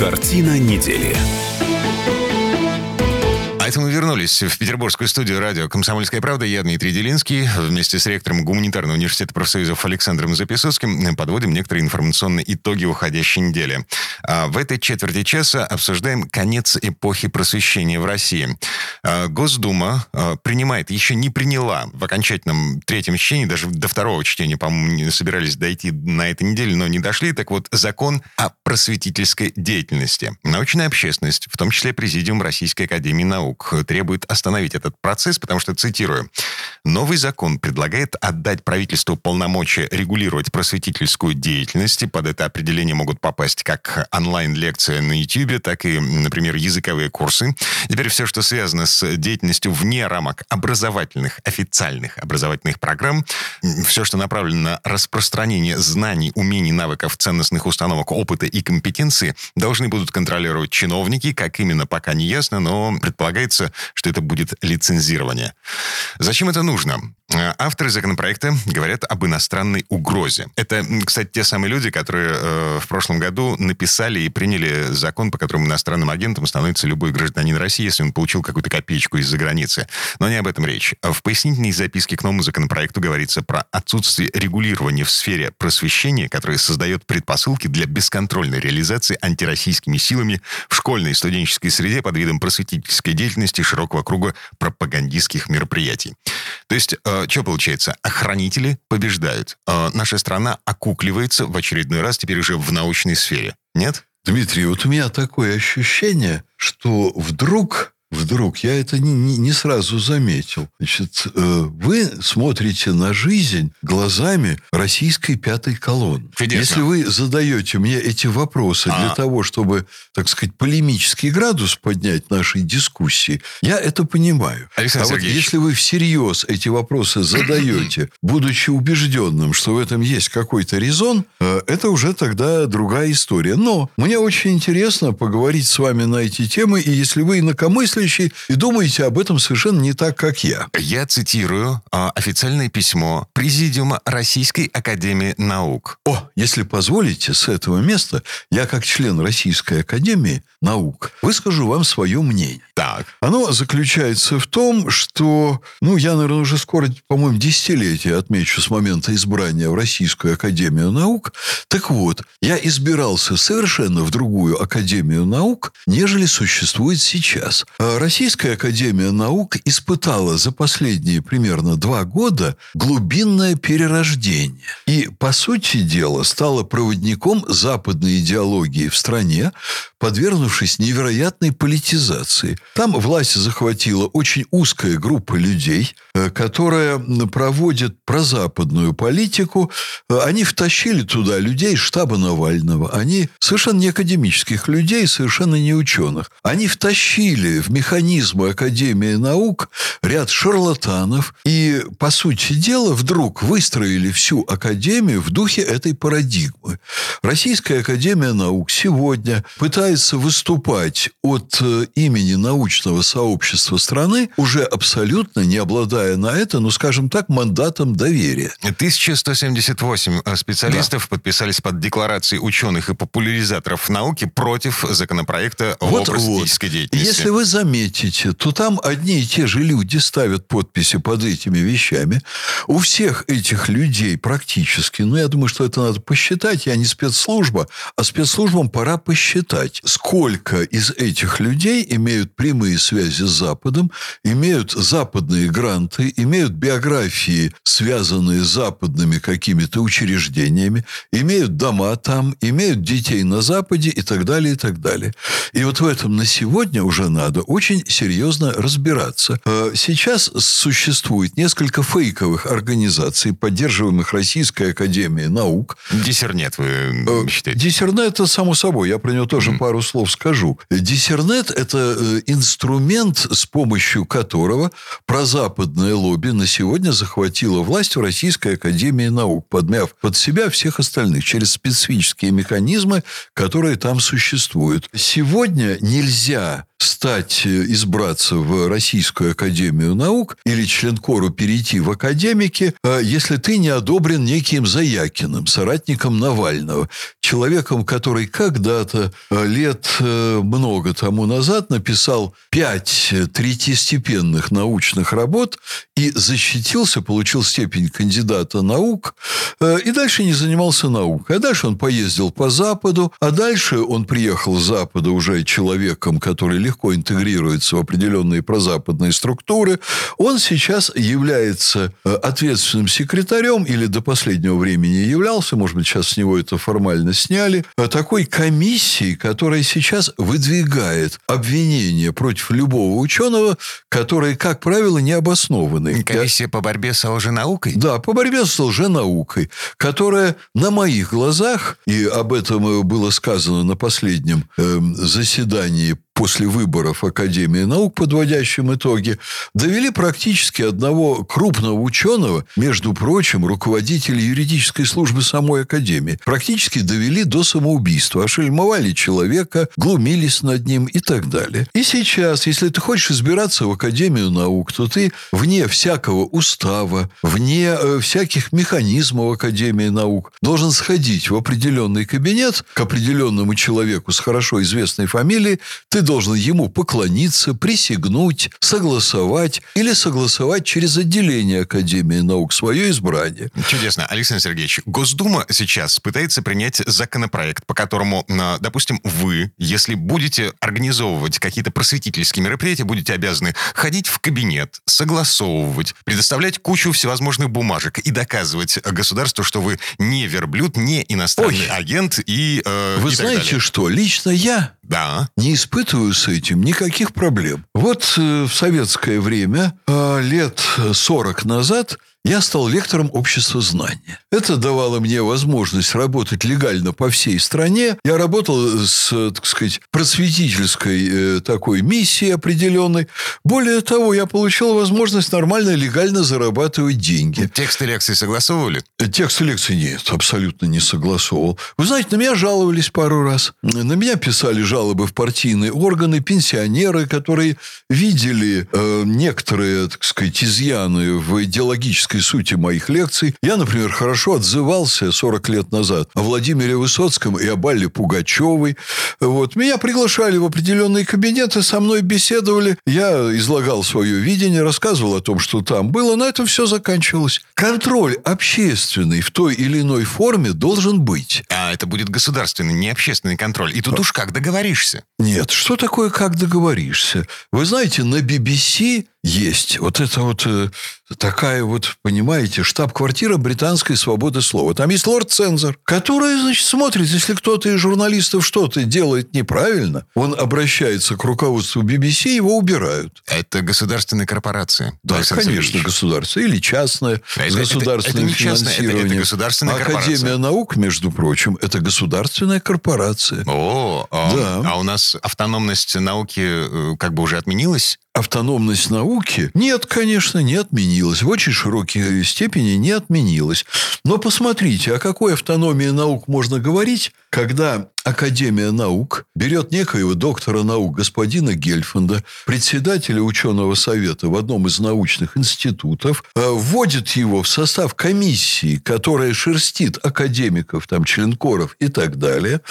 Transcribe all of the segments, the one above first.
Картина недели это мы вернулись в петербургскую студию радио «Комсомольская правда». Я Дмитрий Делинский. Вместе с ректором Гуманитарного университета профсоюзов Александром Записовским подводим некоторые информационные итоги уходящей недели. А в этой четверти часа обсуждаем конец эпохи просвещения в России. А, Госдума а, принимает, еще не приняла в окончательном третьем чтении, даже до второго чтения, по-моему, собирались дойти на этой неделе, но не дошли. Так вот, закон о просветительской деятельности. Научная общественность, в том числе Президиум Российской Академии Наук, требует остановить этот процесс, потому что, цитирую, «Новый закон предлагает отдать правительству полномочия регулировать просветительскую деятельность. И под это определение могут попасть как онлайн-лекция на YouTube, так и, например, языковые курсы. Теперь все, что связано с деятельностью вне рамок образовательных, официальных образовательных программ, все, что направлено на распространение знаний, умений, навыков, ценностных установок, опыта и компетенции, должны будут контролировать чиновники, как именно пока не ясно, но предполагается, предполагается, что это будет лицензирование. Зачем это нужно? Э, авторы законопроекта говорят об иностранной угрозе. Это, кстати, те самые люди, которые э, в прошлом году написали и приняли закон, по которому иностранным агентом становится любой гражданин России, если он получил какую-то копеечку из-за границы. Но не об этом речь. В пояснительной записке к новому законопроекту говорится про отсутствие регулирования в сфере просвещения, которое создает предпосылки для бесконтрольной реализации антироссийскими силами в школьной и студенческой среде под видом просветительской деятельности широкого круга пропагандистских мероприятий. То есть, э, что получается? Охранители побеждают. Э, наша страна окукливается в очередной раз теперь уже в научной сфере. Нет? Дмитрий, вот у меня такое ощущение, что вдруг вдруг, я это не, не, не сразу заметил. Значит, э, вы смотрите на жизнь глазами российской пятой колонны. Чудесно. Если вы задаете мне эти вопросы а. для того, чтобы, так сказать, полемический градус поднять нашей дискуссии, я это понимаю. Александр а вот если вы всерьез эти вопросы задаете, будучи убежденным, что в этом есть какой-то резон, э, это уже тогда другая история. Но мне очень интересно поговорить с вами на эти темы, и если вы инакомыслите, мыслящий и думаете об этом совершенно не так, как я. Я цитирую а, официальное письмо Президиума Российской Академии Наук. О, если позволите, с этого места я, как член Российской Академии Наук, выскажу вам свое мнение. Так. Оно заключается в том, что, ну, я, наверное, уже скоро, по-моему, десятилетие отмечу с момента избрания в Российскую Академию Наук. Так вот, я избирался совершенно в другую Академию Наук, нежели существует сейчас. Российская Академия Наук испытала за последние примерно два года глубинное перерождение. И, по сути дела, стала проводником западной идеологии в стране, подвергнувшись невероятной политизации. Там власть захватила очень узкая группа людей, э, которая проводит прозападную политику. Э, они втащили туда людей штаба Навального. Они совершенно не академических людей, совершенно не ученых. Они втащили в механизмы Академии наук ряд шарлатанов и, по сути дела, вдруг выстроили всю Академию в духе этой парадигмы. Российская Академия наук сегодня пытается выступать от э, имени научного сообщества страны, уже абсолютно не обладая на это, ну, скажем так, мандатом доверия. 1178 э, специалистов да. подписались под декларацией ученых и популяризаторов науки против законопроекта вот, о просветительской вот. деятельности. Если вы заметили, заметите, то там одни и те же люди ставят подписи под этими вещами. У всех этих людей практически, ну, я думаю, что это надо посчитать, я не спецслужба, а спецслужбам пора посчитать, сколько из этих людей имеют прямые связи с Западом, имеют западные гранты, имеют биографии, связанные с западными какими-то учреждениями, имеют дома там, имеют детей на Западе и так далее, и так далее. И вот в этом на сегодня уже надо очень очень серьезно разбираться. Э, сейчас существует несколько фейковых организаций, поддерживаемых Российской Академией Наук. Диссернет, вы э, считаете? Диссернет, это само собой, я про него тоже mm. пару слов скажу. Диссернет – это э, инструмент, с помощью которого прозападное лобби на сегодня захватило власть в Российской Академии Наук, подмяв под себя всех остальных через специфические механизмы, которые там существуют. Сегодня нельзя стать избраться в Российскую Академию Наук или членкору перейти в академики, э, если ты не одобрен неким Заякиным, соратником Навального, человеком, который когда-то э, лет э, много тому назад написал пять третьестепенных научных работ и защитился, получил степень кандидата наук, и дальше не занимался наукой. А дальше он поездил по Западу, а дальше он приехал с Запада уже человеком, который легко интегрируется в определенные прозападные структуры. Он сейчас является ответственным секретарем или до последнего времени являлся, может быть, сейчас с него это формально сняли, такой комиссии, которая сейчас выдвигает обвинения против любого ученого, которые, как правило, не обоснованы. Комиссия по борьбе с лженаукой? Да, по борьбе с лженаукой, которая на моих глазах, и об этом было сказано на последнем э, заседании после выборов Академии наук, подводящим итоги, довели практически одного крупного ученого, между прочим, руководителя юридической службы самой Академии, практически довели до самоубийства, ошельмовали человека, глумились над ним и так далее. И сейчас, если ты хочешь избираться в Академию наук, то ты вне всякого устава, вне э, всяких механизмов Академии наук должен сходить в определенный кабинет к определенному человеку с хорошо известной фамилией, ты должен ему поклониться, присягнуть, согласовать или согласовать через отделение Академии наук свое избрание. Чудесно. Александр Сергеевич, Госдума сейчас пытается принять законопроект, по которому, допустим, вы, если будете организовывать какие-то просветительские мероприятия, будете обязаны ходить в кабинет, согласовывать, предоставлять кучу всевозможных бумажек и доказывать государству, что вы не верблюд, не иностранный Ой. агент и э, Вы и знаете далее. что? Лично я да. не испытываю с этим никаких проблем. Вот э, в советское время, э, лет 40 назад, я стал лектором общества знания. Это давало мне возможность работать легально по всей стране. Я работал с, так сказать, просветительской э, такой миссией определенной. Более того, я получил возможность нормально, легально зарабатывать деньги. Тексты лекций согласовывали? Тексты лекций нет, абсолютно не согласовывал. Вы знаете, на меня жаловались пару раз. На меня писали жалобы в партийные органы, пенсионеры, которые видели э, некоторые, так сказать, изъяны в идеологическом практической сути моих лекций. Я, например, хорошо отзывался 40 лет назад о Владимире Высоцком и о Балле Пугачевой. Вот. Меня приглашали в определенные кабинеты, со мной беседовали. Я излагал свое видение, рассказывал о том, что там было. На этом все заканчивалось. Контроль общественный в той или иной форме должен быть. А это будет государственный, не общественный контроль. И тут а... уж как договоришься? Нет, что такое как договоришься? Вы знаете, на BBC есть. Вот это вот э, такая вот, понимаете, штаб-квартира британской свободы слова. Там есть лорд-цензор, который, значит, смотрит, если кто-то из журналистов что-то делает неправильно, он обращается к руководству BBC, его убирают. Это государственная корпорация. Да, конечно, государство. Или частная, а с государственным это, это, это финансированием. Это, это государственная корпорация. Академия наук, между прочим, это государственная корпорация. О, а, да. а у нас автономность науки э, как бы уже отменилась? Автономность науки? Нет, конечно, не отменилась. В очень широкой степени не отменилась. Но посмотрите, о какой автономии наук можно говорить, когда Академия наук берет некоего доктора наук господина Гельфанда, председателя ученого совета в одном из научных институтов, э, вводит его в состав комиссии, которая шерстит академиков, там, членкоров и так далее.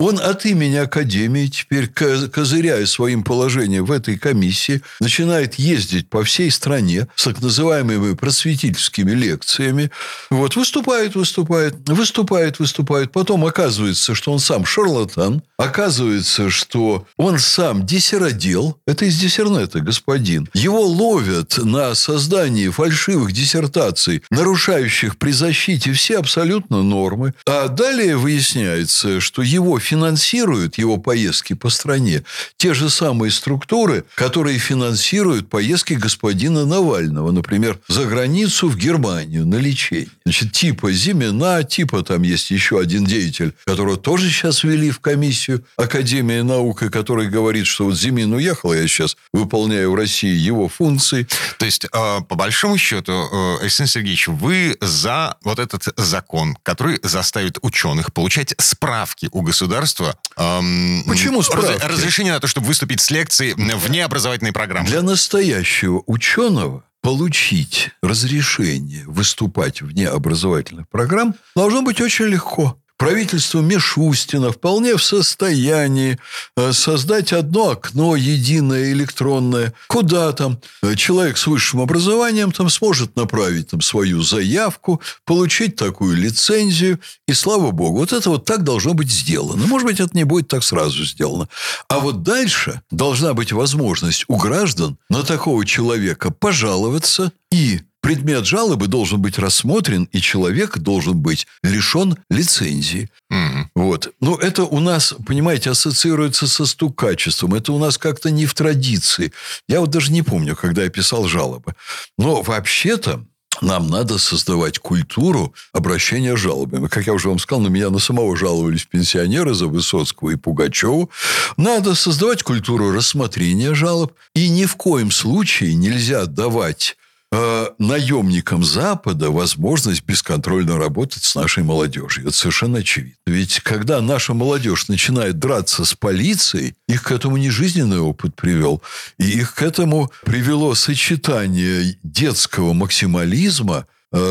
Он от имени Академии теперь, козыряя своим положением в этой комиссии, начинает ездить по всей стране с так называемыми просветительскими лекциями. Вот, выступает, выступает, выступает, выступает. Потом оказывается, что он сам шарлатан. Оказывается, что он сам диссеродел. Это из диссернета, господин. Его ловят на создании фальшивых диссертаций, нарушающих при защите все абсолютно нормы. А далее выясняется, что его финансируют, его поездки по стране, те же самые структуры, которые финансируют поездки господина Навального, например, за границу в Германию на лечение. Значит, типа Зимина, типа там есть еще один деятель, которого тоже сейчас свели в комиссию Академии наук, которая говорит, что вот Зимин уехал, я сейчас выполняю в России его функции. То есть, э, по большому счету, э, Александр Сергеевич, вы за вот этот закон, который заставит ученых получать справки у государства. Эм, Почему справки? Разрешение на то, чтобы выступить с лекцией вне образовательной программы. Для настоящего ученого получить разрешение выступать вне образовательных программ должно быть очень легко правительство Мишустина вполне в состоянии э, создать одно окно единое электронное, куда там э, человек с высшим образованием там сможет направить там свою заявку, получить такую лицензию, и слава богу, вот это вот так должно быть сделано. Может быть, это не будет так сразу сделано. А вот дальше должна быть возможность у граждан на такого человека пожаловаться и предмет жалобы должен быть рассмотрен, и человек должен быть лишен лицензии. Mm-hmm. Вот. Но это у нас, понимаете, ассоциируется со стукачеством. Это у нас как-то не в традиции. Я вот даже не помню, когда я писал жалобы. Но вообще-то нам надо создавать культуру обращения жалобами. Как я уже вам сказал, на меня на самого жаловались пенсионеры за Высоцкого и Пугачева. Надо создавать культуру рассмотрения жалоб. И ни в коем случае нельзя давать э, наемникам Запада возможность бесконтрольно работать с нашей молодежью. Это совершенно очевидно. Ведь когда наша молодежь начинает драться с полицией, их к этому не жизненный опыт привел, и их к этому привело сочетание детского максимализма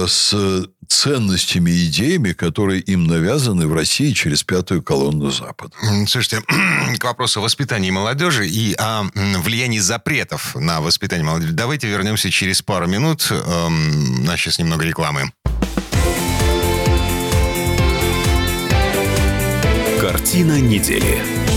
с ценностями и идеями, которые им навязаны в России через пятую колонну Запада. Слушайте, к вопросу воспитания молодежи и о влиянии запретов на воспитание молодежи. Давайте вернемся через пару минут. Эм, у нас сейчас немного рекламы. Картина недели.